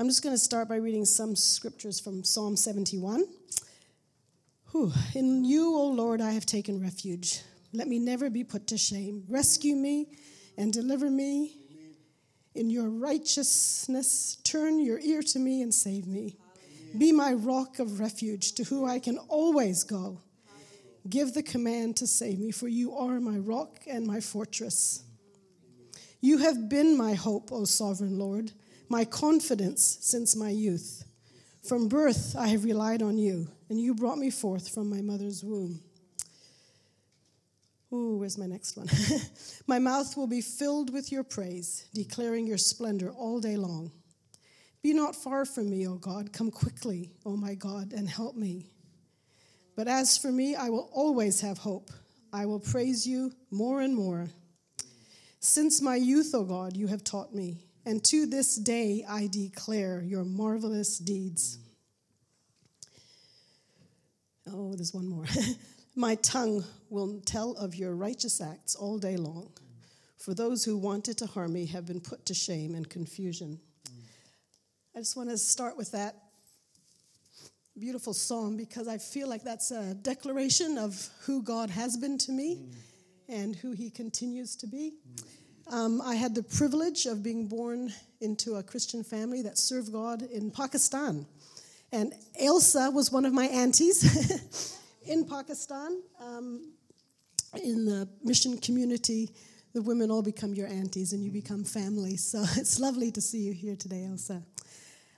I'm just going to start by reading some scriptures from Psalm 71. Whew. In you, O Lord, I have taken refuge. Let me never be put to shame. Rescue me and deliver me. In your righteousness, turn your ear to me and save me. Be my rock of refuge to whom I can always go. Give the command to save me, for you are my rock and my fortress. You have been my hope, O sovereign Lord my confidence since my youth. From birth, I have relied on you, and you brought me forth from my mother's womb. Ooh, where's my next one? my mouth will be filled with your praise, declaring your splendor all day long. Be not far from me, O God. Come quickly, O my God, and help me. But as for me, I will always have hope. I will praise you more and more. Since my youth, O God, you have taught me and to this day I declare your marvelous deeds. Oh, there's one more. My tongue will tell of your righteous acts all day long. For those who wanted to harm me have been put to shame and confusion. I just want to start with that beautiful psalm because I feel like that's a declaration of who God has been to me and who he continues to be. Um, I had the privilege of being born into a Christian family that served God in Pakistan. And Elsa was one of my aunties in Pakistan. Um, in the mission community, the women all become your aunties and you become family. So it's lovely to see you here today, Elsa.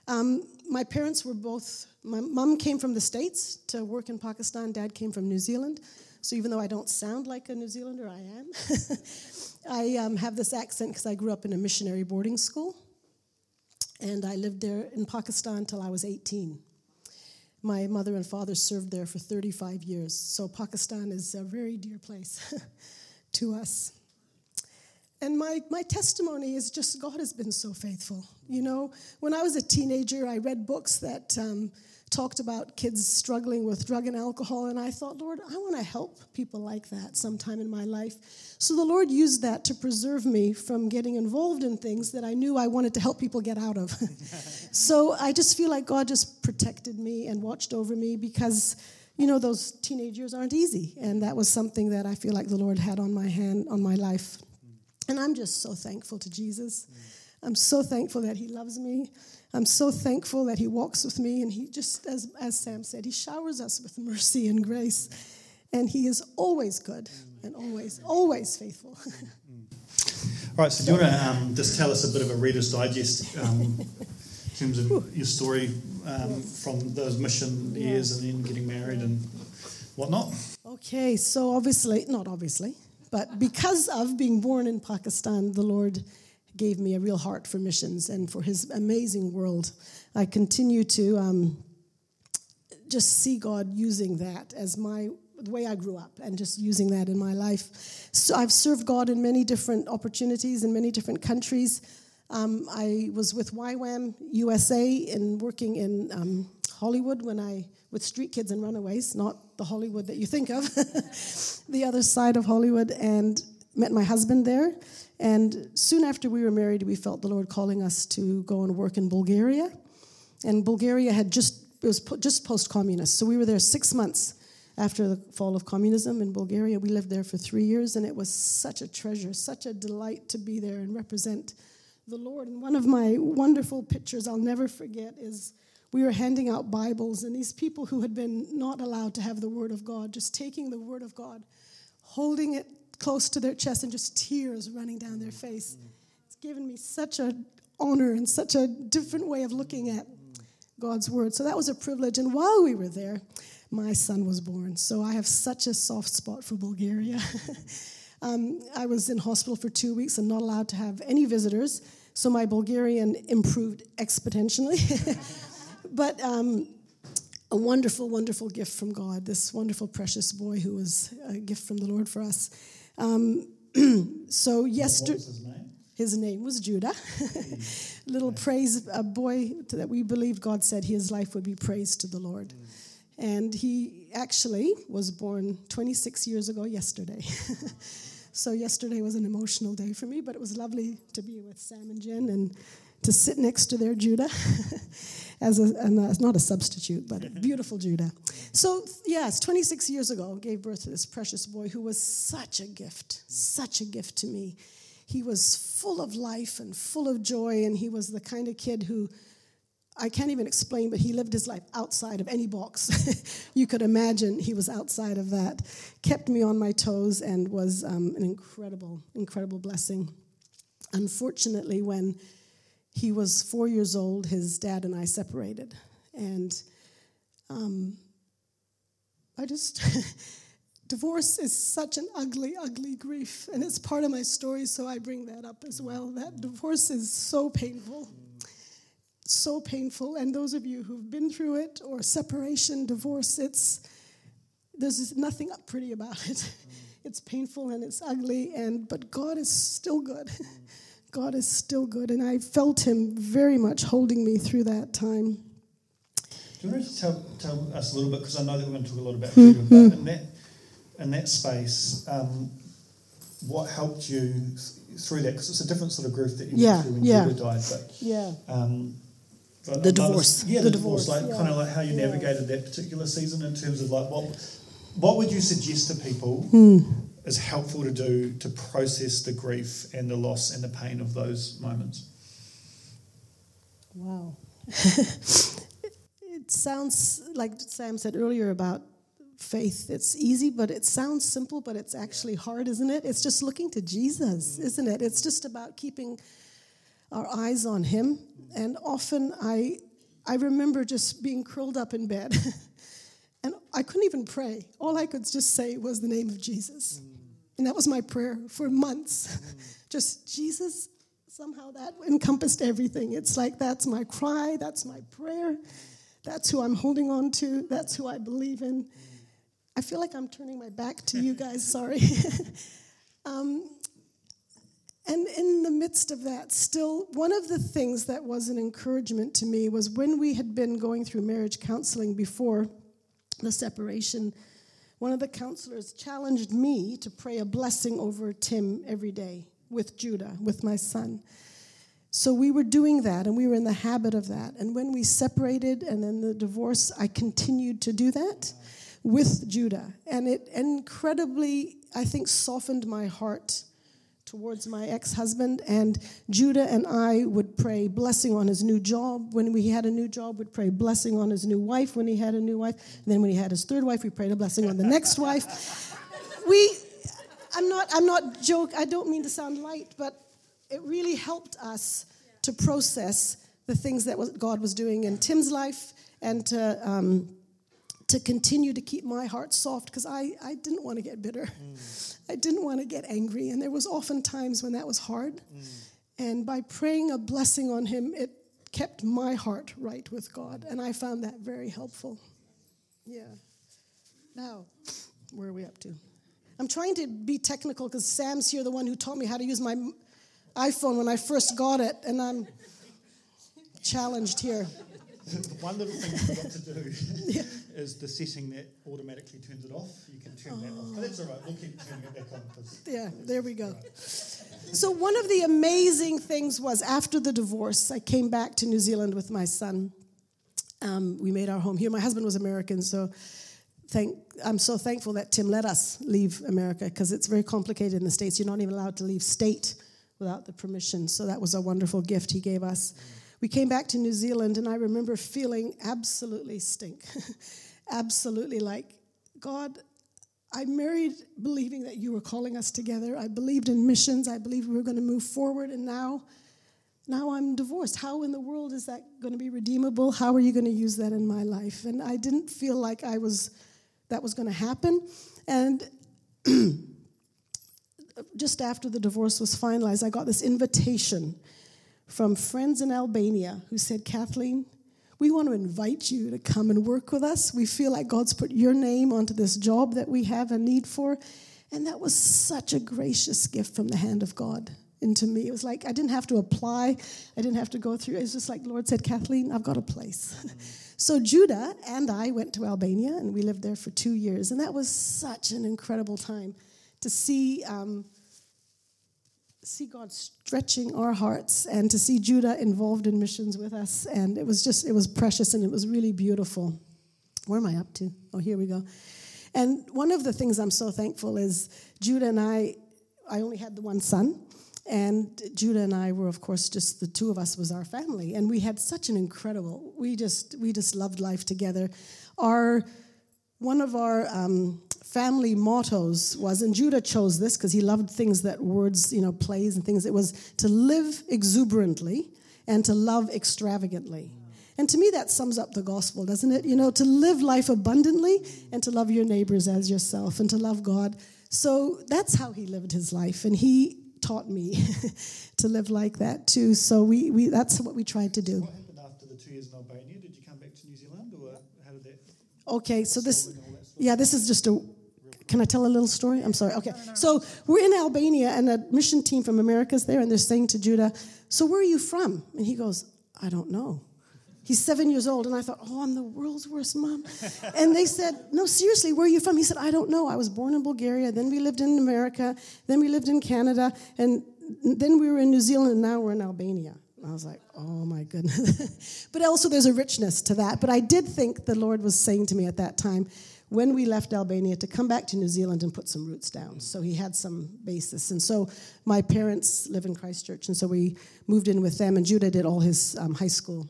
Um, my parents were both, my mom came from the States to work in Pakistan, dad came from New Zealand. So even though I don't sound like a New Zealander, I am. I um, have this accent because I grew up in a missionary boarding school, and I lived there in Pakistan until I was 18. My mother and father served there for 35 years, so Pakistan is a very dear place to us. And my, my testimony is just God has been so faithful. You know, when I was a teenager, I read books that um, talked about kids struggling with drug and alcohol, and I thought, Lord, I want to help people like that sometime in my life. So the Lord used that to preserve me from getting involved in things that I knew I wanted to help people get out of. so I just feel like God just protected me and watched over me because you know those teenage years aren't easy and that was something that i feel like the lord had on my hand on my life mm. and i'm just so thankful to jesus mm. I'm so thankful that he loves me I'm so thankful that He walks with me, and He just, as, as Sam said, He showers us with mercy and grace. And He is always good and always, always faithful. All right, so do you want to um, just tell us a bit of a Reader's Digest um, in terms of your story um, from those mission years and then getting married and whatnot? Okay, so obviously, not obviously, but because of being born in Pakistan, the Lord gave me a real heart for missions and for his amazing world. I continue to um, just see God using that as my the way I grew up and just using that in my life. So I've served God in many different opportunities in many different countries. Um, I was with YWAM USA and working in um, Hollywood when I with Street Kids and Runaways, not the Hollywood that you think of, the other side of Hollywood, and met my husband there. And soon after we were married, we felt the Lord calling us to go and work in Bulgaria. And Bulgaria had just, it was just post communist. So we were there six months after the fall of communism in Bulgaria. We lived there for three years, and it was such a treasure, such a delight to be there and represent the Lord. And one of my wonderful pictures I'll never forget is we were handing out Bibles, and these people who had been not allowed to have the Word of God, just taking the Word of God, holding it close to their chest and just tears running down their face. It's given me such an honor and such a different way of looking at God's word. So that was a privilege. And while we were there, my son was born. So I have such a soft spot for Bulgaria. um, I was in hospital for two weeks and not allowed to have any visitors. So my Bulgarian improved exponentially. but um, a wonderful, wonderful gift from God, this wonderful, precious boy who was a gift from the Lord for us. Um, so yesterday, his name? his name was Judah. Little praise, a boy that we believe God said his life would be praised to the Lord. Mm. And he actually was born 26 years ago yesterday. so yesterday was an emotional day for me, but it was lovely to be with Sam and Jen and to sit next to their Judah. As a, and, uh, not a substitute, but a beautiful Judah. So, yes, 26 years ago, gave birth to this precious boy who was such a gift, such a gift to me. He was full of life and full of joy, and he was the kind of kid who I can't even explain, but he lived his life outside of any box you could imagine. He was outside of that, kept me on my toes, and was um, an incredible, incredible blessing. Unfortunately, when he was four years old, his dad and I separated. And um, I just, divorce is such an ugly, ugly grief. And it's part of my story, so I bring that up as well. That divorce is so painful so painful. And those of you who've been through it or separation, divorce, it's there's nothing pretty about it. It's painful and it's ugly, and but God is still good. God is still good, and I felt Him very much holding me through that time. Do you want to tell, tell us a little bit because I know that we're going to talk a lot about freedom, mm-hmm. but in that in that space, um, what helped you through that? Because it's a different sort of grief that you yeah, went through when yeah. Judah died, but yeah. Um, the divorce. Yeah, the, the divorce. divorce. Like yeah. kind of like how you navigated that particular season in terms of like what what would you suggest to people hmm. is helpful to do to process the grief and the loss and the pain of those moments? Wow. sounds like Sam said earlier about faith. It's easy, but it sounds simple, but it's actually hard, isn't it? It's just looking to Jesus, mm. isn't it? It's just about keeping our eyes on Him. And often I, I remember just being curled up in bed. and I couldn't even pray. All I could just say was the name of Jesus. Mm. And that was my prayer for months. Mm. just Jesus, somehow that encompassed everything. It's like that's my cry, that's my prayer, that's who I'm holding on to, that's who I believe in. I feel like I'm turning my back to you guys, sorry. um, and in the midst of that, still, one of the things that was an encouragement to me was when we had been going through marriage counseling before the separation, one of the counselors challenged me to pray a blessing over Tim every day with Judah, with my son. So we were doing that and we were in the habit of that. And when we separated and then the divorce, I continued to do that with Judah. And it incredibly, I think, softened my heart towards my ex husband, and Judah and I would pray blessing on his new job. When we had a new job, we'd pray blessing on his new wife when he had a new wife. And then when he had his third wife, we prayed a blessing on the next wife. We, I'm not, I'm not joke. I don't mean to sound light, but it really helped us to process the things that God was doing in Tim's life and to. Um, to continue to keep my heart soft because I, I didn't want to get bitter. Mm. I didn't want to get angry. And there was often times when that was hard. Mm. And by praying a blessing on him, it kept my heart right with God. And I found that very helpful. Yeah. Now, where are we up to? I'm trying to be technical because Sam's here, the one who taught me how to use my iPhone when I first got it, and I'm challenged here. One little thing you forgot to do yeah. is the setting that automatically turns it off. You can turn oh. that off. But that's all right. We'll keep turning it back on. Yeah, there we go. Right. So, one of the amazing things was after the divorce, I came back to New Zealand with my son. Um, we made our home here. My husband was American, so thank, I'm so thankful that Tim let us leave America because it's very complicated in the States. You're not even allowed to leave state without the permission. So, that was a wonderful gift he gave us. We came back to New Zealand, and I remember feeling absolutely stink. absolutely like, God, I married believing that you were calling us together. I believed in missions. I believed we were going to move forward, and now, now I'm divorced. How in the world is that going to be redeemable? How are you going to use that in my life? And I didn't feel like I was that was going to happen. And just after the divorce was finalized, I got this invitation from friends in Albania who said, Kathleen, we want to invite you to come and work with us. We feel like God's put your name onto this job that we have a need for. And that was such a gracious gift from the hand of God into me. It was like I didn't have to apply, I didn't have to go through. It was just like, Lord said, Kathleen, I've got a place. so Judah and I went to Albania and we lived there for two years. And that was such an incredible time to see. Um, see God stretching our hearts and to see Judah involved in missions with us. And it was just, it was precious and it was really beautiful. Where am I up to? Oh, here we go. And one of the things I'm so thankful is Judah and I, I only had the one son. And Judah and I were, of course, just the two of us was our family, and we had such an incredible. We just we just loved life together. Our one of our um, family mottos was, and Judah chose this because he loved things that words, you know, plays and things. It was to live exuberantly and to love extravagantly. And to me, that sums up the gospel, doesn't it? You know, to live life abundantly and to love your neighbors as yourself and to love God. So that's how he lived his life. And he taught me to live like that too. So we, we that's what we tried to do. What happened after the two years in Albania? Did you come back to New Zealand or how did that? Okay, so this, yeah, this is just a. Can I tell a little story? I'm sorry. Okay, so we're in Albania, and a mission team from America is there, and they're saying to Judah, "So where are you from?" And he goes, "I don't know." He's seven years old, and I thought, "Oh, I'm the world's worst mom." and they said, "No, seriously, where are you from?" He said, "I don't know. I was born in Bulgaria. Then we lived in America. Then we lived in Canada, and then we were in New Zealand, and now we're in Albania." I was like, oh my goodness. but also, there's a richness to that. But I did think the Lord was saying to me at that time, when we left Albania, to come back to New Zealand and put some roots down. So he had some basis. And so my parents live in Christchurch, and so we moved in with them. And Judah did all his um, high school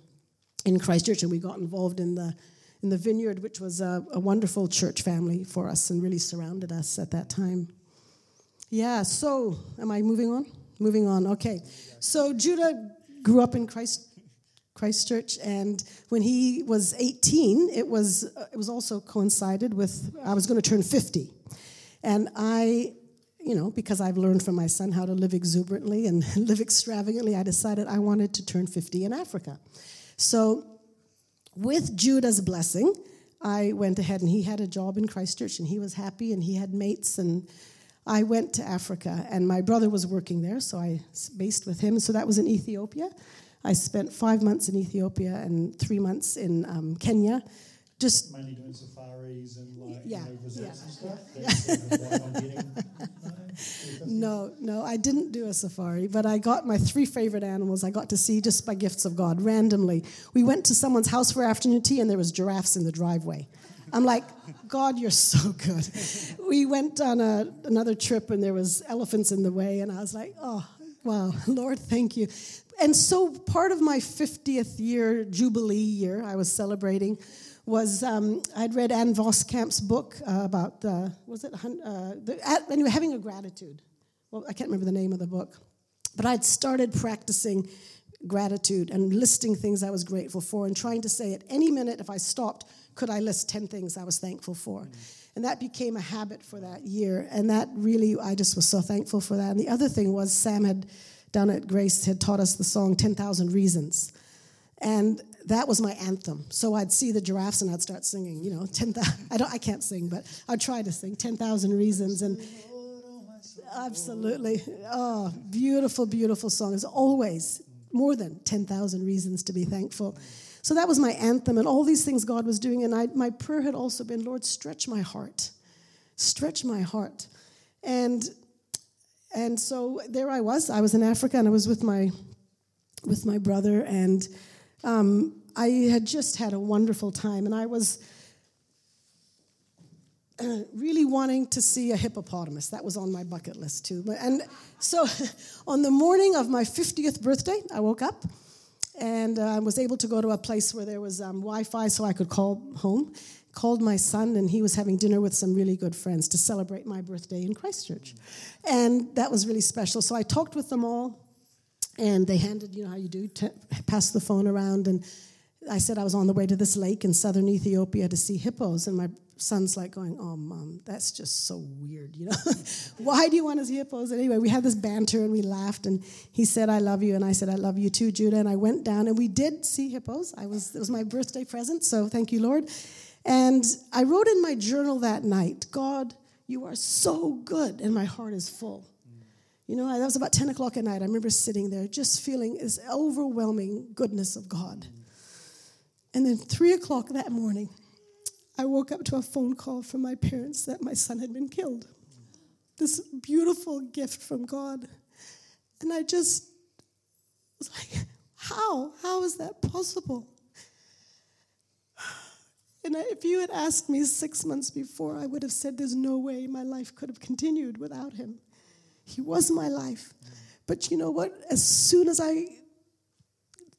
in Christchurch, and we got involved in the in the vineyard, which was a, a wonderful church family for us and really surrounded us at that time. Yeah. So, am I moving on? Moving on. Okay. So Judah grew up in Christ, Christchurch, and when he was 18, it was it was also coincided with I was going to turn 50, and I, you know, because I've learned from my son how to live exuberantly and live extravagantly, I decided I wanted to turn 50 in Africa. So, with Judah's blessing, I went ahead and he had a job in Christchurch, and he was happy, and he had mates and. I went to Africa, and my brother was working there, so I based with him. So that was in Ethiopia. I spent five months in Ethiopia and three months in um, Kenya. Just mainly doing safaris and like Yeah, you know, visits yeah, and stuff. That's sort of what I'm getting. no, no, I didn't do a safari, but I got my three favorite animals. I got to see just by gifts of God randomly. We went to someone's house for afternoon tea, and there was giraffes in the driveway. I'm like, God, you're so good. We went on a, another trip, and there was elephants in the way, and I was like, oh, wow, Lord, thank you. And so part of my 50th year jubilee year I was celebrating was um, I'd read Ann Voskamp's book uh, about uh, was it uh, the, anyway having a gratitude. Well, I can't remember the name of the book, but I'd started practicing gratitude and listing things I was grateful for and trying to say at any minute if I stopped, could I list 10 things I was thankful for? And that became a habit for that year. And that really, I just was so thankful for that. And the other thing was Sam had down at Grace had taught us the song 10,000 Reasons. And that was my anthem. So I'd see the giraffes and I'd start singing, you know, 10,000, I, don't, I can't sing, but I'd try to sing 10,000 Reasons. And absolutely, oh, beautiful, beautiful song. There's always more than 10,000 reasons to be thankful. So that was my anthem and all these things God was doing. And I, my prayer had also been, Lord, stretch my heart. Stretch my heart. And and so there I was. I was in Africa, and I was with my with my brother, and um, I had just had a wonderful time, and I was uh, really wanting to see a hippopotamus. That was on my bucket list too. And so, on the morning of my 50th birthday, I woke up and I uh, was able to go to a place where there was um, Wi-Fi, so I could call home called my son, and he was having dinner with some really good friends to celebrate my birthday in Christchurch. And that was really special. So I talked with them all, and they handed, you know how you do, t- pass the phone around. And I said I was on the way to this lake in southern Ethiopia to see hippos. And my son's like going, Oh, mom, that's just so weird, you know? Why do you want to see hippos? And anyway, we had this banter and we laughed. And he said, I love you. And I said, I love you too, Judah. And I went down and we did see hippos. I was, it was my birthday present. So thank you, Lord. And I wrote in my journal that night, God, you are so good, and my heart is full. You know, that was about 10 o'clock at night. I remember sitting there just feeling this overwhelming goodness of God. And then, 3 o'clock that morning, I woke up to a phone call from my parents that my son had been killed. This beautiful gift from God. And I just was like, how? How is that possible? And if you had asked me six months before, I would have said there's no way my life could have continued without him. He was my life. But you know what? As soon as I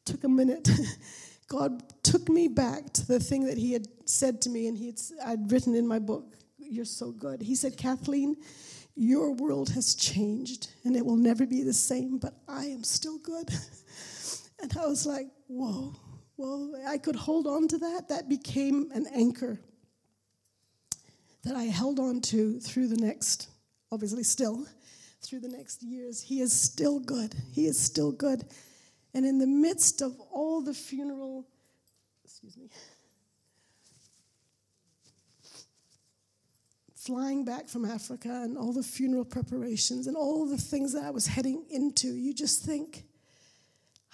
took a minute, God took me back to the thing that He had said to me, and He had, I'd written in my book. You're so good. He said, Kathleen, your world has changed, and it will never be the same, but I am still good. And I was like, whoa, whoa. I could hold on to that. That became an anchor that I held on to through the next, obviously, still, through the next years. He is still good. He is still good. And in the midst of all the funeral, excuse me, flying back from Africa and all the funeral preparations and all the things that I was heading into, you just think,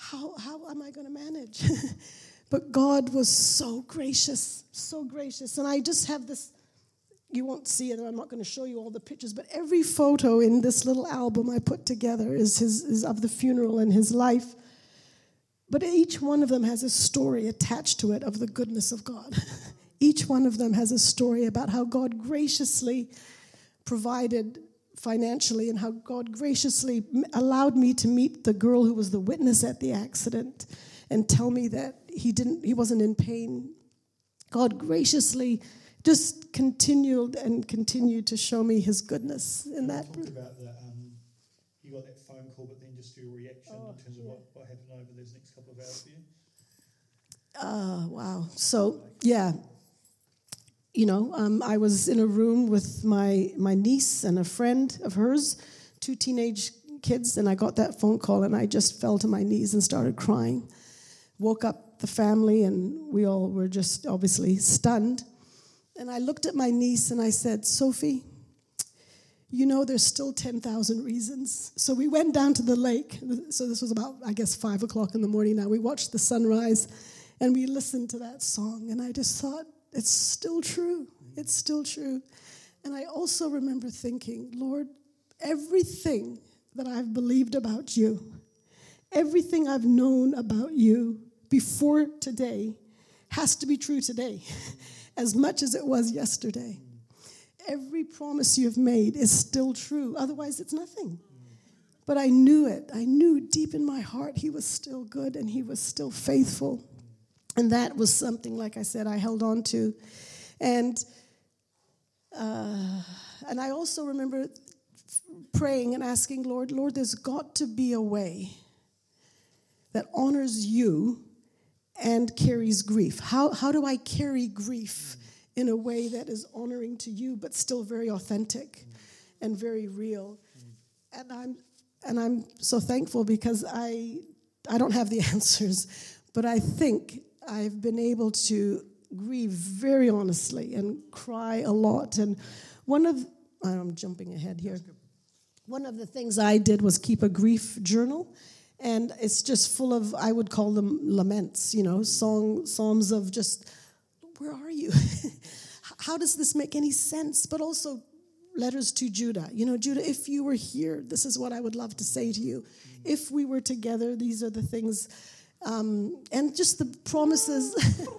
how, how am I going to manage? but God was so gracious, so gracious. And I just have this, you won't see it, I'm not going to show you all the pictures, but every photo in this little album I put together is, his, is of the funeral and his life. But each one of them has a story attached to it of the goodness of God. each one of them has a story about how God graciously provided financially and how God graciously allowed me to meet the girl who was the witness at the accident and tell me that he didn't he wasn't in pain. God graciously just continued and continued to show me his goodness in that. You about the, um, you got that phone call, but then just your reaction oh, in terms yeah. of what, what happened over those next couple of hours for you. Uh, wow. So, yeah, you know, um, I was in a room with my, my niece and a friend of hers, two teenage kids, and I got that phone call and I just fell to my knees and started crying. Woke up the family and we all were just obviously stunned. And I looked at my niece and I said, Sophie, you know, there's still 10,000 reasons. So we went down to the lake. So this was about, I guess, five o'clock in the morning now. We watched the sunrise and we listened to that song. And I just thought, it's still true. It's still true. And I also remember thinking, Lord, everything that I've believed about you, everything I've known about you before today has to be true today as much as it was yesterday. Every promise you've made is still true, otherwise, it's nothing. But I knew it. I knew deep in my heart he was still good and he was still faithful. And that was something, like I said, I held on to. And, uh, and I also remember praying and asking, Lord, Lord, there's got to be a way that honors you and carries grief. How, how do I carry grief in a way that is honoring to you, but still very authentic and very real? And I'm, and I'm so thankful because I, I don't have the answers, but I think I've been able to grieve very honestly and cry a lot. And one of, I'm jumping ahead here. One of the things I did was keep a grief journal. And it's just full of, I would call them laments, you know, song, psalms of just, where are you? How does this make any sense? But also letters to Judah. You know, Judah, if you were here, this is what I would love to say to you. Mm-hmm. If we were together, these are the things um, and just the promises.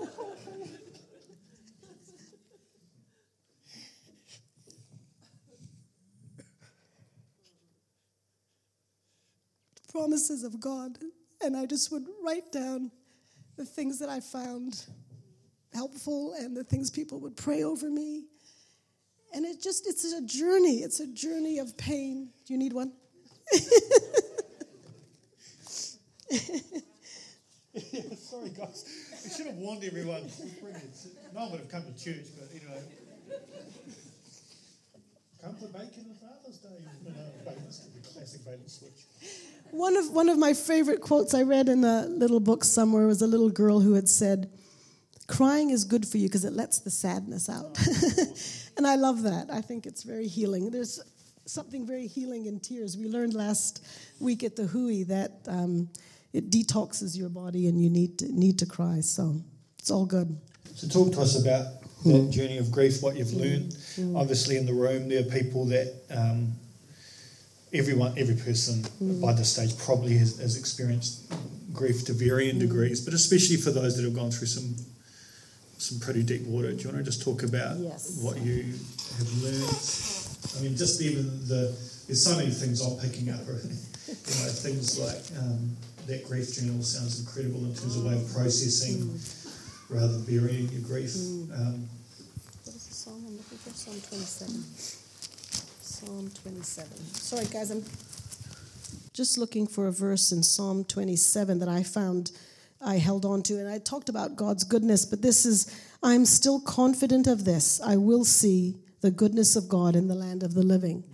promises of God. And I just would write down the things that I found helpful and the things people would pray over me. And it just, it's a journey. It's a journey of pain. Do you need one? yeah, sorry, guys. We should have warned everyone. No one would have come to church, but anyway. Come to bacon on Father's Day. You know, the classic bait switch. One of, one of my favorite quotes I read in a little book somewhere was a little girl who had said, Crying is good for you because it lets the sadness out. and I love that. I think it's very healing. There's something very healing in tears. We learned last week at the Hui that. Um, it detoxes your body and you need to, need to cry. So it's all good. So talk to us about that mm. journey of grief, what you've learned. Mm. Obviously, in the room, there are people that um, everyone, every person by this stage probably has, has experienced grief to varying degrees, but especially for those that have gone through some some pretty deep water. Do you want to just talk about Yes. what you have learned? I mean, just even the there's so many things I'm picking up. You know, things like um, that grief journal sounds incredible in terms of way of processing rather than burying your grief. Um, What is the psalm I'm looking for? Psalm 27. Psalm 27. Sorry, guys, I'm just looking for a verse in Psalm 27 that I found I held on to. And I talked about God's goodness, but this is I'm still confident of this. I will see the goodness of God in the land of the living.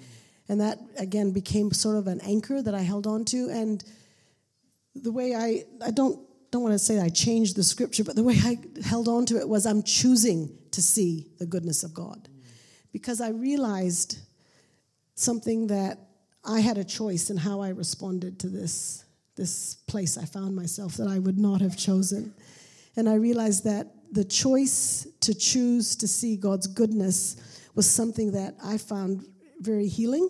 And that, again, became sort of an anchor that I held on to. And the way I, I don't, don't want to say I changed the scripture, but the way I held on to it was I'm choosing to see the goodness of God. Because I realized something that I had a choice in how I responded to this, this place I found myself that I would not have chosen. And I realized that the choice to choose to see God's goodness was something that I found very healing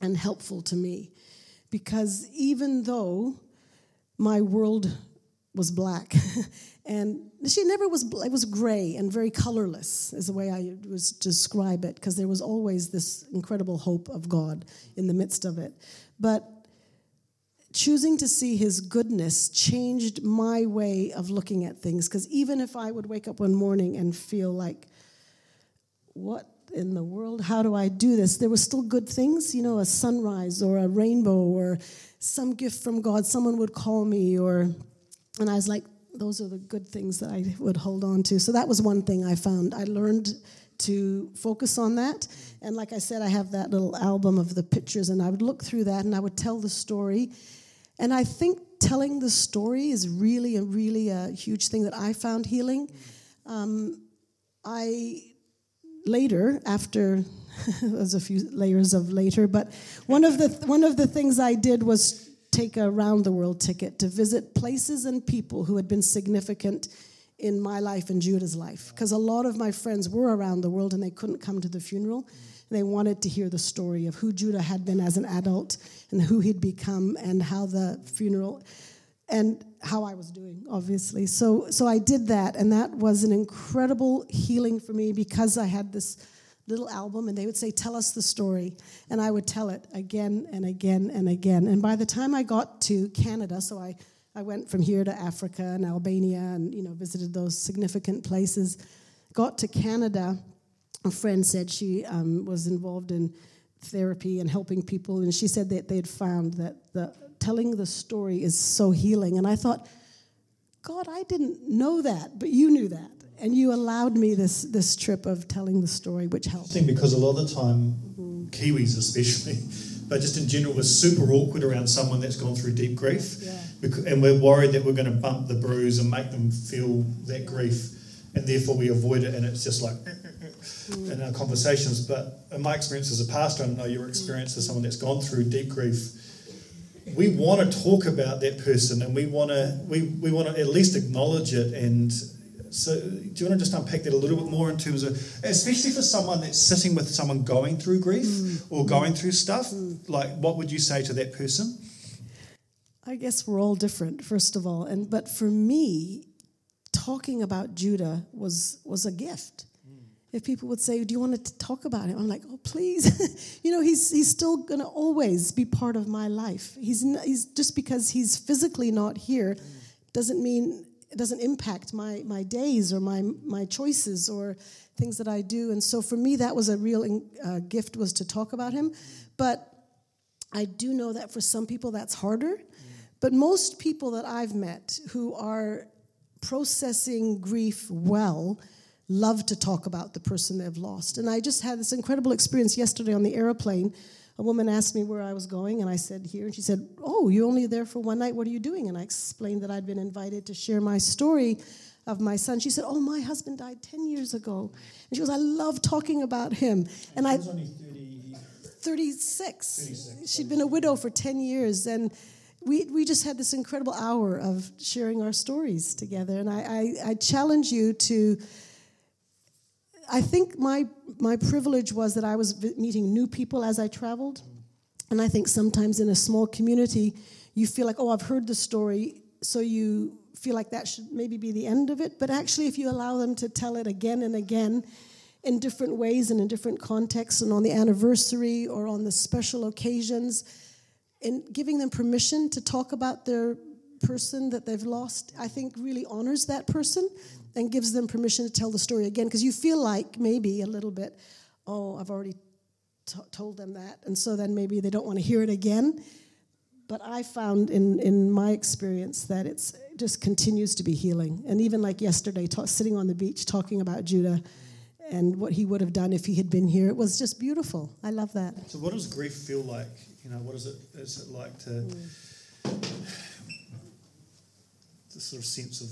and helpful to me. Because even though my world was black. And she never was it was gray and very colorless is the way i would describe it because there was always this incredible hope of god in the midst of it. But choosing to see his goodness changed my way of looking at things because even if i would wake up one morning and feel like what in the world? How do i do this? There were still good things you know a sunrise or a rainbow or some gift from god someone would call me or and i was like those are the good things that i would hold on to. So that was one thing i found. I learned to focus on that. And like i said i have that little album of the pictures and i would look through that and i would tell the story. And i think telling the story is really a really a huge thing that i found healing. Um, i later after there's a few layers of later but one of the one of the things i did was take a round the world ticket to visit places and people who had been significant in my life and judah's life. Because a lot of my friends were around the world and they couldn't come to the funeral. They wanted to hear the story of who judah had been as an adult and who he'd become and how the funeral and how I was doing, obviously. So, so I did that, and that was an incredible healing for me because I had this little album, and they would say, "Tell us the story," and I would tell it again and again and again. And by the time I got to Canada, so I, I went from here to Africa and Albania, and you know visited those significant places. Got to Canada, a friend said she um, was involved in therapy and helping people, and she said that they'd found that the telling the story is so healing. And I thought, God, I didn't know that, but you knew that. And you allowed me this, this trip of telling the story, which helped. I think because a lot of the time, Kiwis especially, but just in general, we're super awkward around someone that's gone through deep grief. Yeah. And we're worried that we're going to bump the bruise and make them feel that grief. And therefore, we avoid it, and it's just like mm, mm, mm, in our conversations. But in my experience as a pastor, I know your experience as someone that's gone through deep grief. We want to talk about that person, and we want to we, we want to at least acknowledge it. And so, do you want to just unpack that a little bit more in terms of, especially for someone that's sitting with someone going through grief mm. or going through stuff? Mm. Like, what would you say to that person? I guess we're all different, first of all. And but for me, talking about Judah was was a gift. If people would say, "Do you want to talk about him?" I'm like, "Oh, please." you know, he's he's still going to always be part of my life. He's he's just because he's physically not here doesn't mean it doesn't impact my my days or my my choices or things that I do. And so for me, that was a real uh, gift was to talk about him. But I do know that for some people that's harder. But most people that I've met who are processing grief well love to talk about the person they've lost. And I just had this incredible experience yesterday on the airplane. A woman asked me where I was going, and I said here. And she said, Oh, you're only there for one night. What are you doing? And I explained that I'd been invited to share my story of my son. She said, Oh, my husband died 10 years ago. And she goes, I love talking about him. And I. Was only 30. 36. 36, She'd been a widow for 10 years. And we, we just had this incredible hour of sharing our stories together. And I, I, I challenge you to. I think my, my privilege was that I was meeting new people as I traveled. And I think sometimes in a small community, you feel like, oh, I've heard the story, so you feel like that should maybe be the end of it. But actually, if you allow them to tell it again and again in different ways and in different contexts, and on the anniversary or on the special occasions, and giving them permission to talk about their person that they've lost, I think really honors that person and gives them permission to tell the story again. Because you feel like maybe a little bit, oh, I've already t- told them that. And so then maybe they don't want to hear it again. But I found in, in my experience that it's it just continues to be healing. And even like yesterday, ta- sitting on the beach talking about Judah and what he would have done if he had been here, it was just beautiful. I love that. So, what does grief feel like? You know, what is it? Is it like to mm. the sort of sense of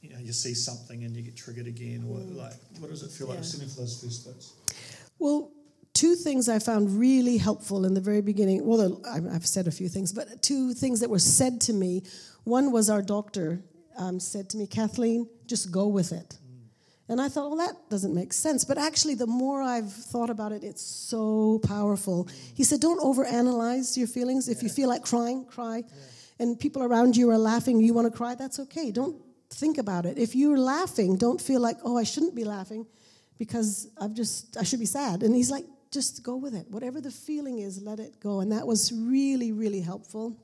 you know you see something and you get triggered again, or mm. like what does it feel yeah. like? Sitting for those first bits. Well, two things I found really helpful in the very beginning. Well, I've said a few things, but two things that were said to me. One was our doctor um, said to me, Kathleen, just go with it. And I thought, well, that doesn't make sense. But actually, the more I've thought about it, it's so powerful. He said, don't overanalyze your feelings. If you feel like crying, cry. Yeah. And people around you are laughing, you want to cry, that's okay. Don't think about it. If you're laughing, don't feel like, oh, I shouldn't be laughing because I've just, I should be sad. And he's like, just go with it. Whatever the feeling is, let it go. And that was really, really helpful.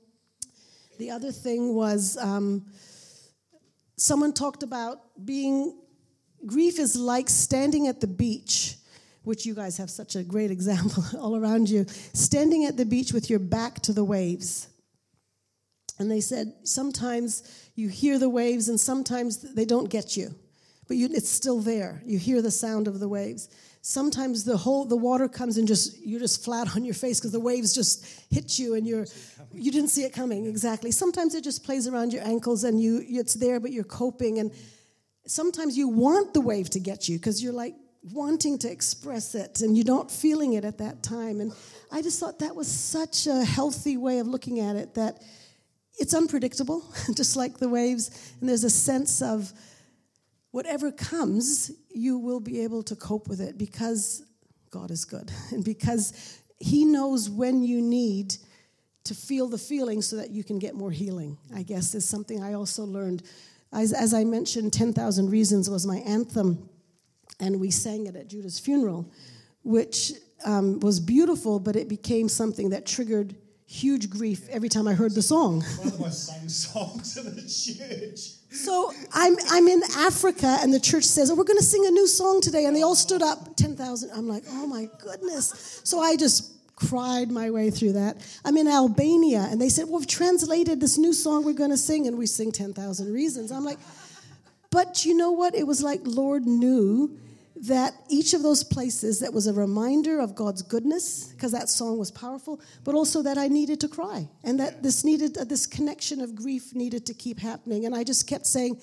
The other thing was um, someone talked about being, grief is like standing at the beach, which you guys have such a great example all around you, standing at the beach with your back to the waves. And they said sometimes you hear the waves and sometimes they don't get you, but you, it's still there. You hear the sound of the waves. Sometimes the whole the water comes and just you're just flat on your face because the waves just hit you and you're you didn't see it coming. Exactly. Sometimes it just plays around your ankles and you it's there but you're coping. And sometimes you want the wave to get you because you're like wanting to express it and you're not feeling it at that time. And i just thought that was such a healthy way of looking at it that it's unpredictable just like the waves and there's a sense of whatever comes, you will be able to cope with it because God is good and because He knows when you need to feel the feeling so that you can get more healing. I guess is something I also learned. As, as I mentioned, 10,000 Reasons was my anthem, and we sang it at Judah's funeral, which um, was beautiful, but it became something that triggered huge grief every time I heard the song. One of songs in the church. So I'm, I'm in Africa, and the church says, Oh, we're going to sing a new song today. And they all stood up, 10,000. I'm like, Oh my goodness. So I just cried my way through that. I'm in Albania, and they said, Well, we've translated this new song we're going to sing, and we sing 10,000 Reasons. I'm like, But you know what? It was like Lord knew that each of those places that was a reminder of God's goodness because that song was powerful but also that I needed to cry and that this needed uh, this connection of grief needed to keep happening. And I just kept saying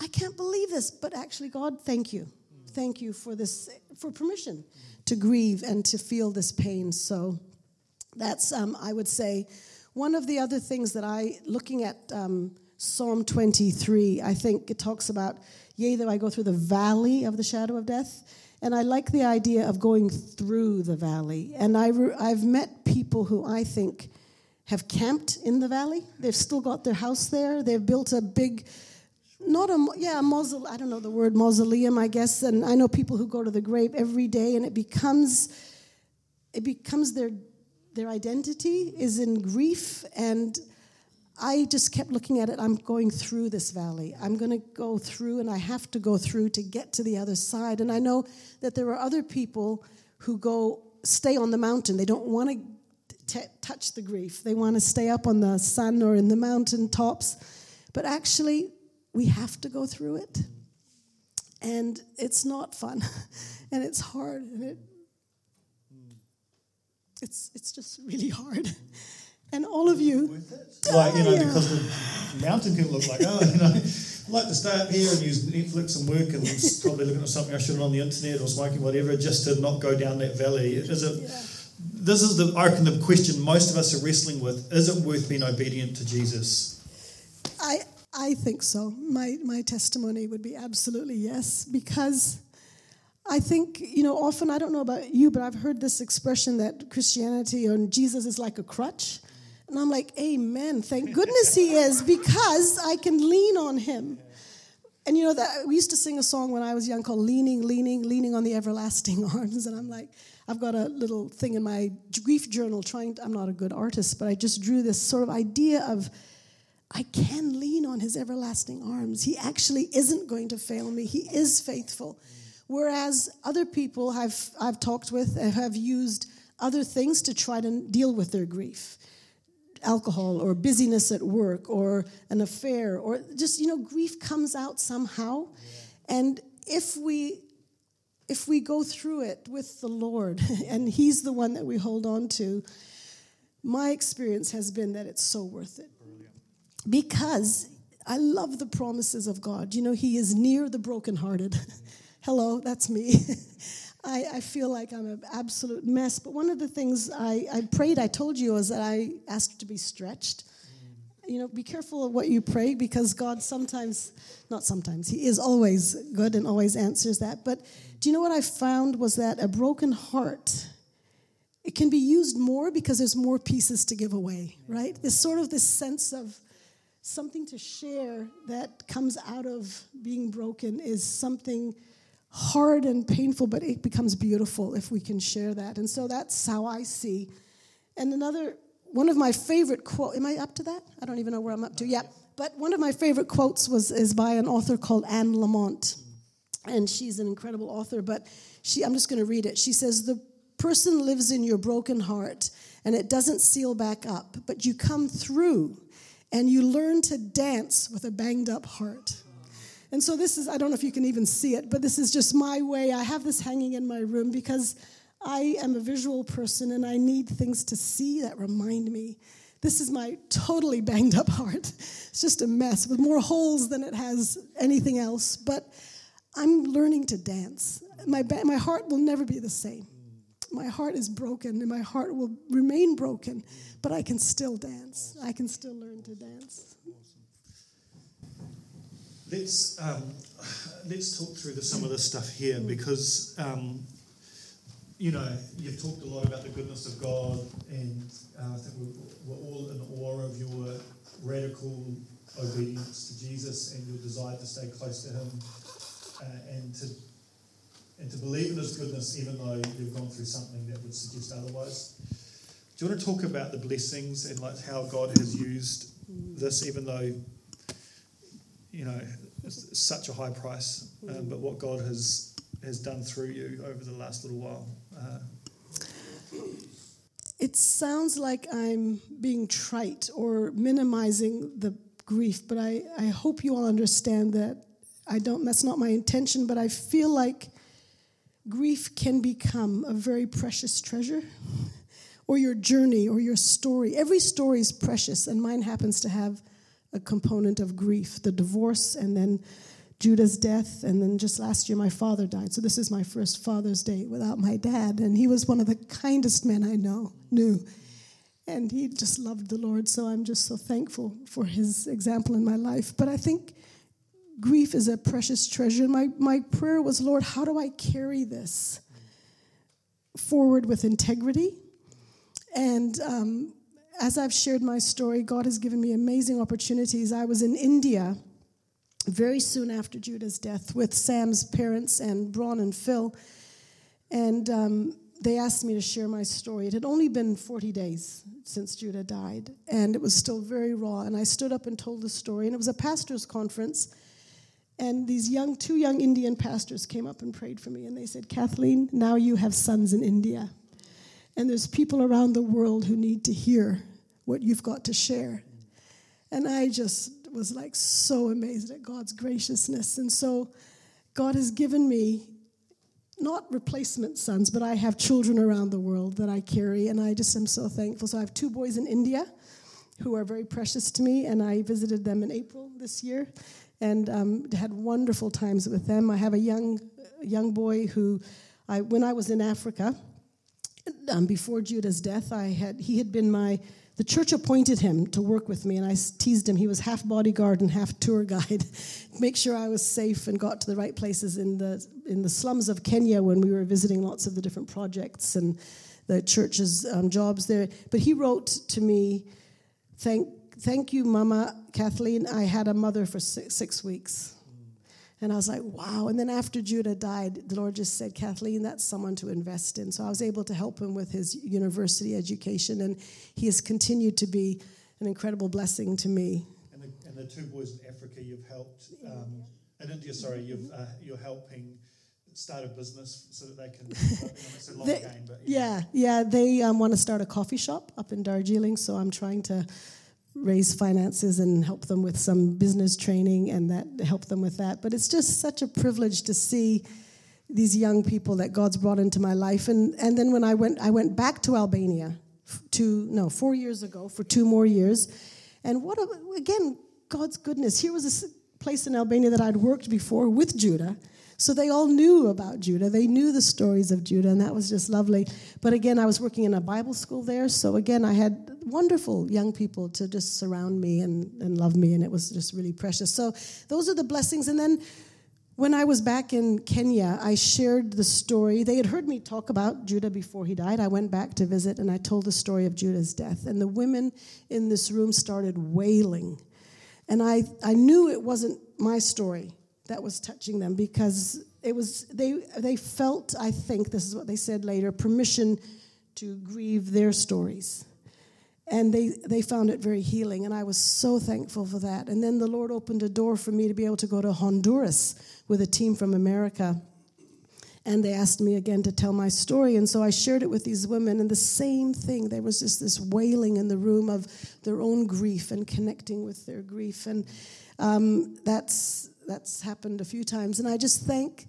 I can't believe this but actually God thank you. Thank you for this for permission to grieve and to feel this pain. So that's um, I would say one of the other things that I looking at um, Psalm 23 I think it talks about Yea, though I go through the valley of the shadow of death. And I like the idea of going through the valley. And I re- I've met people who I think have camped in the valley. They've still got their house there. They've built a big, not a, yeah, a mausoleum, I don't know the word mausoleum, I guess. And I know people who go to the grave every day and it becomes, it becomes their, their identity is in grief and I just kept looking at it. I'm going through this valley. I'm going to go through, and I have to go through to get to the other side. And I know that there are other people who go stay on the mountain. They don't want to t- touch the grief. They want to stay up on the sun or in the mountain tops. But actually, we have to go through it. And it's not fun, and it's hard, and it, it's, it's just really hard and all of you. Like, you know, yeah. because the mountain people look like, oh, you know, I'd like to stay up here and use Netflix and work and probably looking at something I shouldn't on the internet or smoking whatever just to not go down that valley. Is it, yeah. This is the, I reckon, the question most of us are wrestling with. Is it worth being obedient to Jesus? I, I think so. My, my testimony would be absolutely yes, because I think, you know, often, I don't know about you, but I've heard this expression that Christianity and Jesus is like a crutch. And I'm like, Amen. Thank goodness he is because I can lean on him. And you know that we used to sing a song when I was young called Leaning, Leaning, Leaning on the Everlasting Arms. And I'm like, I've got a little thing in my grief journal trying to, I'm not a good artist, but I just drew this sort of idea of I can lean on his everlasting arms. He actually isn't going to fail me. He is faithful. Whereas other people I've, I've talked with have used other things to try to deal with their grief alcohol or busyness at work or an affair or just, you know, grief comes out somehow. Yeah. And if we if we go through it with the Lord and He's the one that we hold on to, my experience has been that it's so worth it. Brilliant. Because I love the promises of God. You know, He is near the brokenhearted. Hello, that's me. I, I, feel like I'm an absolute mess. But one of the things I, I prayed, I told you, was that I asked to be stretched. Mm. You know, be careful of what you pray because God sometimes, not sometimes, He is always good and always answers that. But do you know what I found was that a broken heart, it can be used more because there's more pieces to give away, right? There's sort of this sense of something to share that comes out of being broken is something hard and painful, but it becomes beautiful if we can share that. And so that's how I see. And another, one of my favorite quote. am I up to that? I don't even know where I'm up to. Yeah. But one of my favorite quotes was is by an author called Anne Lamott. And she's an incredible author, but she I'm just going to read it. She says, The person lives in your broken heart and it doesn't seal back up, but you come through and you learn to dance with a banged up heart. And so this is, I don't know if you can even see it, but this is just my way. I have this hanging in my room because I am a visual person and I need things to see that remind me. This is my totally banged up heart. It's just a mess with more holes than it has anything else. But I'm learning to dance. My, my heart will never be the same. My heart is broken and my heart will remain broken, but I can still dance. I can still learn to dance. Let's um, let's talk through the, some of this stuff here because um, you know you've talked a lot about the goodness of God, and uh, I think we're, we're, all in awe of your radical obedience to Jesus and your desire to stay close to Him, uh, and to and to believe in His goodness even though you've gone through something that would suggest otherwise. Do you want to talk about the blessings and like how God has used this, even though you know, such a high price, um, but what God has has done through you over the last little while. Uh, it sounds like I'm being trite or minimizing the grief, but I, I hope you all understand that I don't that's not my intention, but I feel like grief can become a very precious treasure. Or your journey or your story. Every story is precious, and mine happens to have a component of grief the divorce, and then Judah's death, and then just last year my father died. So this is my first Father's Day without my dad, and he was one of the kindest men I know knew, and he just loved the Lord. So I'm just so thankful for his example in my life. But I think grief is a precious treasure. My my prayer was, Lord, how do I carry this forward with integrity? And um, as I've shared my story, God has given me amazing opportunities. I was in India very soon after Judah's death with Sam's parents and Braun and Phil. And um, they asked me to share my story. It had only been 40 days since Judah died, and it was still very raw. And I stood up and told the story. And it was a pastor's conference. And these young, two young Indian pastors came up and prayed for me. And they said, Kathleen, now you have sons in India. And there's people around the world who need to hear what you've got to share. And I just was like so amazed at God's graciousness. And so God has given me not replacement sons, but I have children around the world that I carry, and I just am so thankful. So I have two boys in India who are very precious to me, and I visited them in April this year and um, had wonderful times with them. I have a young young boy who, I, when I was in Africa, um, before Judah's death, I had he had been my the church appointed him to work with me, and I teased him. He was half bodyguard and half tour guide, make sure I was safe and got to the right places in the in the slums of Kenya when we were visiting lots of the different projects and the church's um, jobs there. But he wrote to me, "Thank thank you, Mama Kathleen. I had a mother for six, six weeks." And I was like, wow. And then after Judah died, the Lord just said, Kathleen, that's someone to invest in. So I was able to help him with his university education, and he has continued to be an incredible blessing to me. And the, and the two boys in Africa you've helped, um, in India, sorry, you've, uh, you're helping start a business so that they can. it's a long they, game, but yeah, yeah, they um, want to start a coffee shop up in Darjeeling, so I'm trying to raise finances and help them with some business training and that help them with that. But it's just such a privilege to see these young people that God's brought into my life. And and then when I went I went back to Albania to no four years ago for two more years, and what a, again God's goodness. Here was a place in Albania that I'd worked before with Judah. So they all knew about Judah. They knew the stories of Judah, and that was just lovely. But again, I was working in a Bible school there. So again, I had wonderful young people to just surround me and, and love me, and it was just really precious. So those are the blessings. And then when I was back in Kenya, I shared the story. They had heard me talk about Judah before he died. I went back to visit and I told the story of Judah's death. And the women in this room started wailing. And I, I knew it wasn't my story that was touching them because it was they they felt, I think, this is what they said later, permission to grieve their stories and they, they found it very healing and i was so thankful for that. And then the lord opened a door for me to be able to go to honduras with a team from america. And they asked me again to tell my story and so i shared it with these women and the same thing. There was just this wailing in the room of their own grief and connecting with their grief. And um, that's that's happened a few times. And i just thank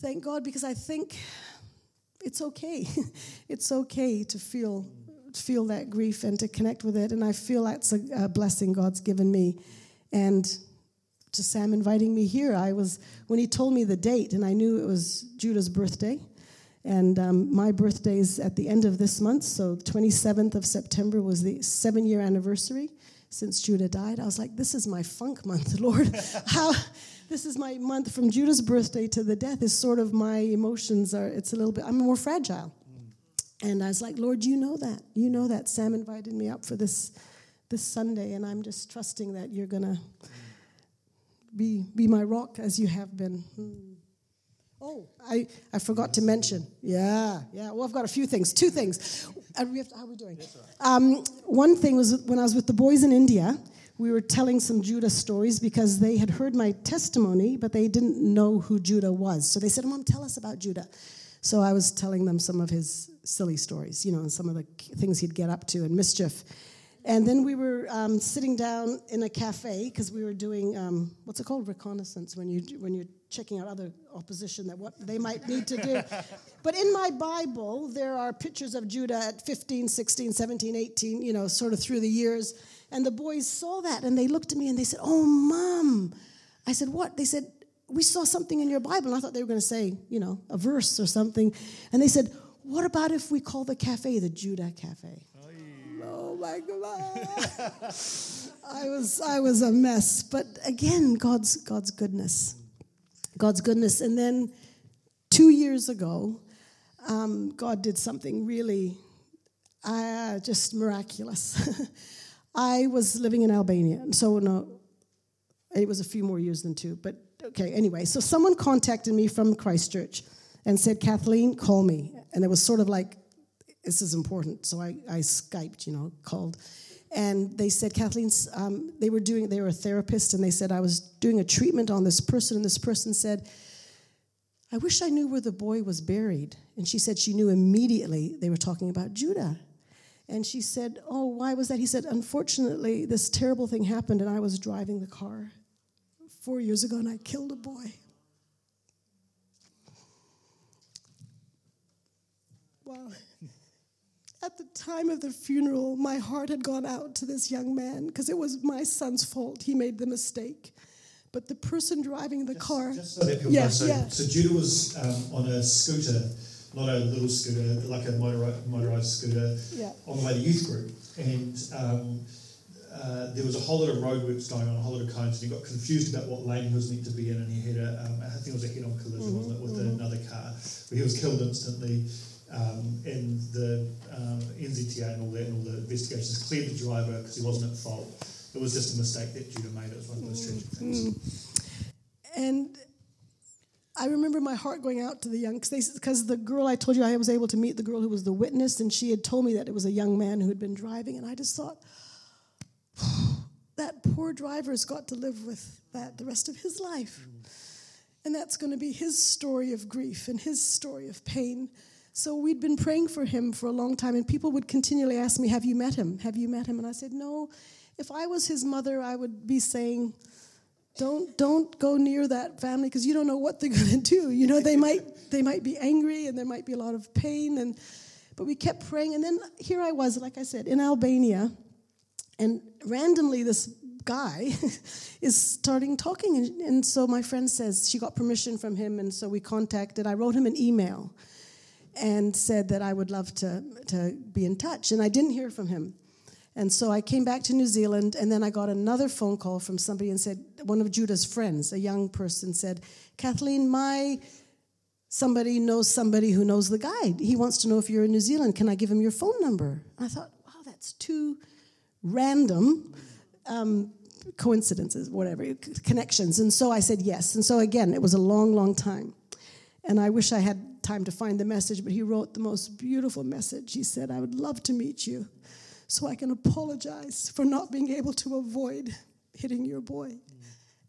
thank god because i think it's okay. It's okay to feel feel that grief and to connect with it. And I feel that's a, a blessing God's given me. And to Sam inviting me here, I was, when he told me the date, and I knew it was Judah's birthday. And um, my birthday is at the end of this month, so 27th of September was the seven year anniversary since Judah died. I was like, this is my funk month, Lord. How this is my month from Judah's birthday to the death is sort of my emotions are it's a little bit I'm more fragile. And I was like, Lord, you know that. You know that. Sam invited me up for this this Sunday, and I'm just trusting that you're gonna be be my rock as you have been. Hmm. Oh, I, I forgot to mention. Yeah, yeah. Well, I've got a few things. Two things. Uh, how are we doing? Um, one thing was when I was with the boys in India, we were telling some Judah stories because they had heard my testimony, but they didn't know who Judah was. So they said, Mom, tell us about Judah. So I was telling them some of his silly stories, you know, and some of the things he'd get up to and mischief. And then we were um, sitting down in a cafe because we were doing um, what's it called reconnaissance when you when you're checking out other opposition that what they might need to do. but in my Bible, there are pictures of Judah at 15, 16, 17, 18, you know, sort of through the years. And the boys saw that and they looked at me and they said, "Oh, mom." I said, "What?" They said, we saw something in your Bible. And I thought they were going to say, you know, a verse or something. And they said, what about if we call the cafe the Judah Cafe? Oh my God. I was I was a mess. But again, God's God's goodness. God's goodness. And then two years ago, um, God did something really uh, just miraculous. I was living in Albania. So no, it was a few more years than two, but okay, anyway, so someone contacted me from Christchurch and said, Kathleen, call me. And it was sort of like, this is important. So I, I Skyped, you know, called. And they said, Kathleen, um, they were doing, they were a therapist, and they said, I was doing a treatment on this person, and this person said, I wish I knew where the boy was buried. And she said she knew immediately they were talking about Judah. And she said, Oh, why was that? He said, Unfortunately, this terrible thing happened, and I was driving the car four years ago and I killed a boy. Well, at the time of the funeral, my heart had gone out to this young man because it was my son's fault. He made the mistake. But the person driving the just, car. Just so that people yeah, know, so, yeah. so Judah was um, on a scooter not a little scooter, like a motorized, motorized scooter, Yeah. on the way to youth group. And um, uh, there was a whole lot of roadworks going on, a whole lot of cones, and he got confused about what lane he was meant to be in, and he had a, um, I think it was a head-on collision, wasn't it, with another car, where he was killed instantly. Um, and the um, NZTA and all that, and all the investigations cleared the driver because he wasn't at fault. It was just a mistake that Judah made. It was one of those tragic things. And I remember my heart going out to the young, because the girl I told you I was able to meet the girl who was the witness, and she had told me that it was a young man who had been driving, and I just thought, that poor driver's got to live with that the rest of his life. And that's going to be his story of grief and his story of pain. So we'd been praying for him for a long time, and people would continually ask me, Have you met him? Have you met him? And I said, No. If I was his mother, I would be saying, don't don't go near that family because you don't know what they're going to do you know they might they might be angry and there might be a lot of pain and but we kept praying and then here i was like i said in albania and randomly this guy is starting talking and, and so my friend says she got permission from him and so we contacted i wrote him an email and said that i would love to to be in touch and i didn't hear from him and so I came back to New Zealand, and then I got another phone call from somebody and said, one of Judah's friends, a young person, said, Kathleen, my somebody knows somebody who knows the guide. He wants to know if you're in New Zealand. Can I give him your phone number? And I thought, wow, that's too random um, coincidences, whatever, connections. And so I said yes. And so again, it was a long, long time. And I wish I had time to find the message, but he wrote the most beautiful message. He said, I would love to meet you so I can apologize for not being able to avoid hitting your boy.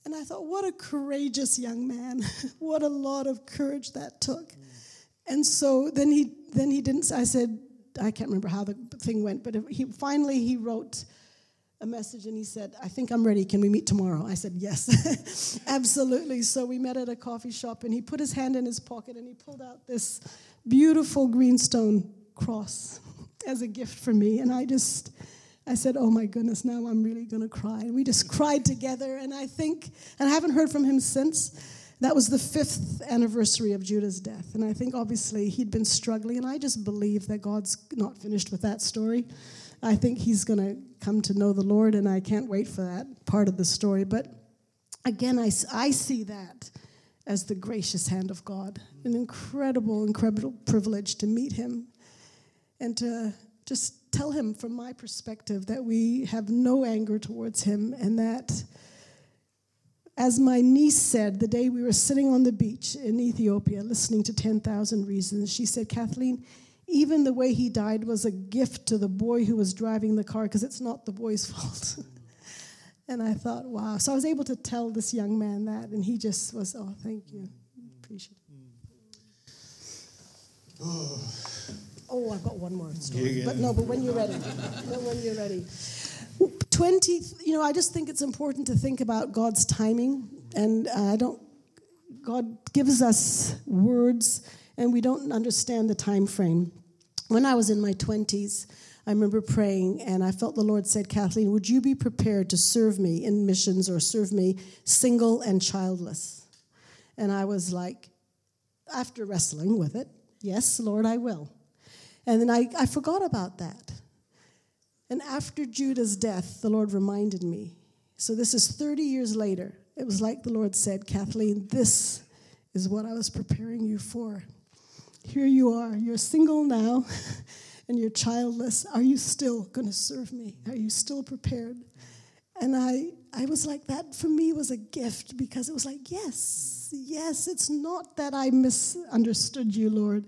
And I thought, what a courageous young man. what a lot of courage that took. And so then he then he didn't I said I can't remember how the thing went, but he finally he wrote a message and he said, I think I'm ready. Can we meet tomorrow? I said, Yes, absolutely. So we met at a coffee shop and he put his hand in his pocket and he pulled out this beautiful greenstone cross as a gift for me. And I just, I said, oh my goodness, now I'm really going to cry. And we just cried together. And I think, and I haven't heard from him since. That was the fifth anniversary of Judah's death. And I think obviously he'd been struggling. And I just believe that God's not finished with that story. I think he's going to come to know the Lord. And I can't wait for that part of the story. But again, I, I see that as the gracious hand of God. An incredible, incredible privilege to meet him and to just tell him from my perspective that we have no anger towards him and that as my niece said the day we were sitting on the beach in Ethiopia listening to 10,000 Reasons, she said, Kathleen, even the way he died was a gift to the boy who was driving the car because it's not the boy's fault. and I thought, wow. So I was able to tell this young man that, and he just was, oh, thank you. Appreciate it. Oh, I've got one more story. But no, but when you're ready. no, when you're ready. 20, you know, I just think it's important to think about God's timing. And uh, I don't, God gives us words and we don't understand the time frame. When I was in my 20s, I remember praying and I felt the Lord said, Kathleen, would you be prepared to serve me in missions or serve me single and childless? And I was like, after wrestling with it, yes, Lord, I will. And then I, I forgot about that. And after Judah's death, the Lord reminded me. So this is 30 years later. It was like the Lord said, Kathleen, this is what I was preparing you for. Here you are. You're single now and you're childless. Are you still going to serve me? Are you still prepared? And I, I was like, that for me was a gift because it was like, yes, yes, it's not that I misunderstood you, Lord.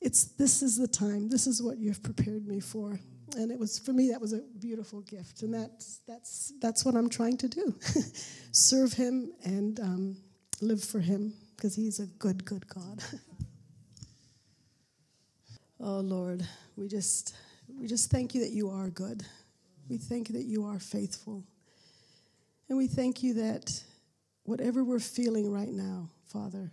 It's this is the time. This is what you've prepared me for. And it was for me that was a beautiful gift, and that's that's that's what I'm trying to do: serve Him and um, live for Him because He's a good, good God. oh Lord, we just we just thank you that you are good. We thank you that you are faithful, and we thank you that whatever we're feeling right now, Father,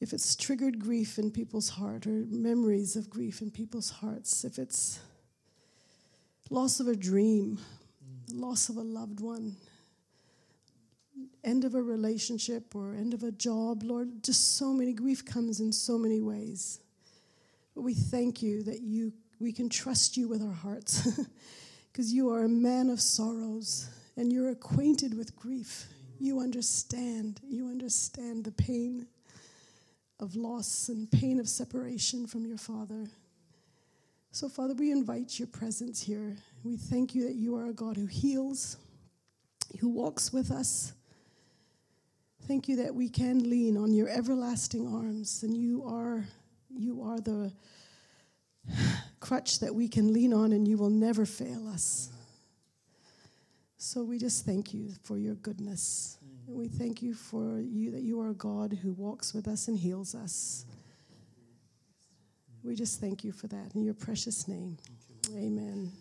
if it's triggered grief in people's heart or memories of grief in people's hearts, if it's loss of a dream, loss of a loved one, end of a relationship or end of a job, Lord, just so many grief comes in so many ways. But we thank you that you we can trust you with our hearts because you are a man of sorrows and you're acquainted with grief. You understand. You understand the pain of loss and pain of separation from your Father. So, Father, we invite your presence here. We thank you that you are a God who heals, who walks with us. Thank you that we can lean on your everlasting arms, and you are, you are the crutch that we can lean on, and you will never fail us. So we just thank you for your goodness. We thank you for you that you are a God who walks with us and heals us. We just thank you for that in your precious name. Amen.